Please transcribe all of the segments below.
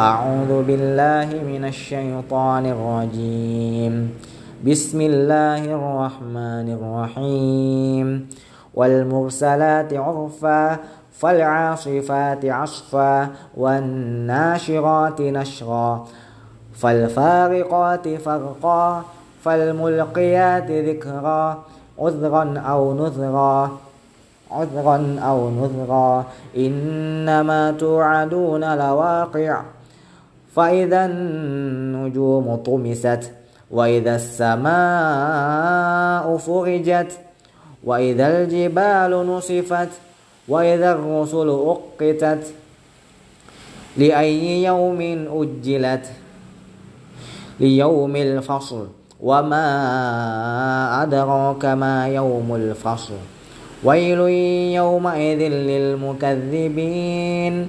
أعوذ بالله من الشيطان الرجيم. بسم الله الرحمن الرحيم. والمرسلات عرفا فالعاصفات عصفا والناشرات نشرا فالفارقات فرقا فالملقيات ذكرا عذرا أو نذرا عذرا أو نذرا إنما توعدون لواقع. فإذا النجوم طمست وإذا السماء فرجت وإذا الجبال نصفت وإذا الرسل أقتت لأي يوم أجلت؟ ليوم الفصل. وما أدراك ما يوم الفصل؟ ويل يومئذ للمكذبين.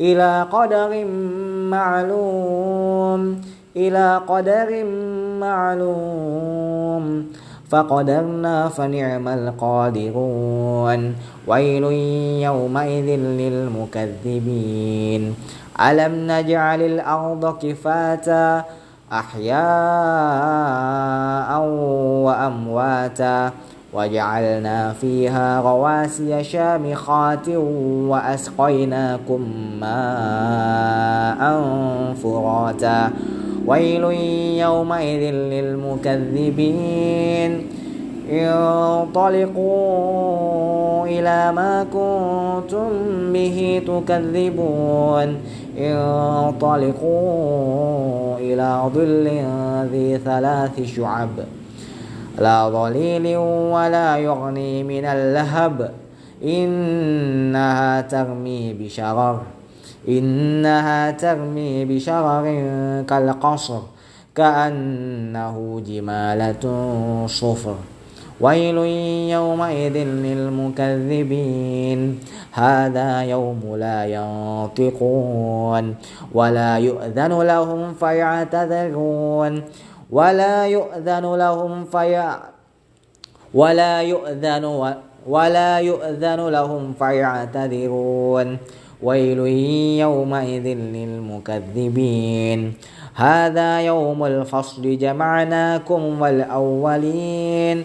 إلى قدر معلوم إلى قدر معلوم. فقدرنا فنعم القادرون. ويل يومئذ للمكذبين. ألم نجعل الأرض كفاتا أحياء وأمواتا؟ وجعلنا فيها رواسي شامخات وأسقيناكم ماء فراتا. ويل يومئذ للمكذبين. انطلقوا إلى ما كنتم به تكذبون. انطلقوا إلى ظل ذي ثلاث شعب. لا ظليل ولا يغني من اللهب. إنها ترمي بشرر. إنها ترمي بشرر كالقصر. كأنه جمالة صفر. ويل يومئذ للمكذبين. هذا يوم لا ينطقون. ولا يؤذن لهم فيعتذرون. ولا يؤذن لهم في ولا يؤذن ولا يؤذن لهم فيعتذرون. ويل يومئذ للمكذبين. هذا يوم الفصل. جمعناكم والأولين.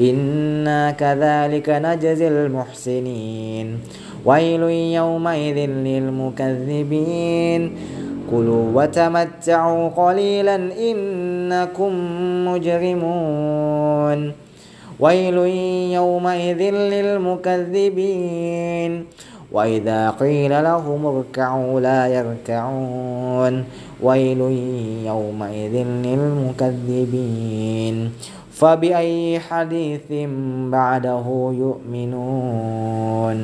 إنا كذلك نجزي المحسنين. ويل يومئذ للمكذبين. كلوا وتمتعوا قليلا إنكم مجرمون. ويل يومئذ للمكذبين. وإذا قيل لهم اركعوا لا يركعون ويل يومئذ للمكذبين فبأي حديث بعده يؤمنون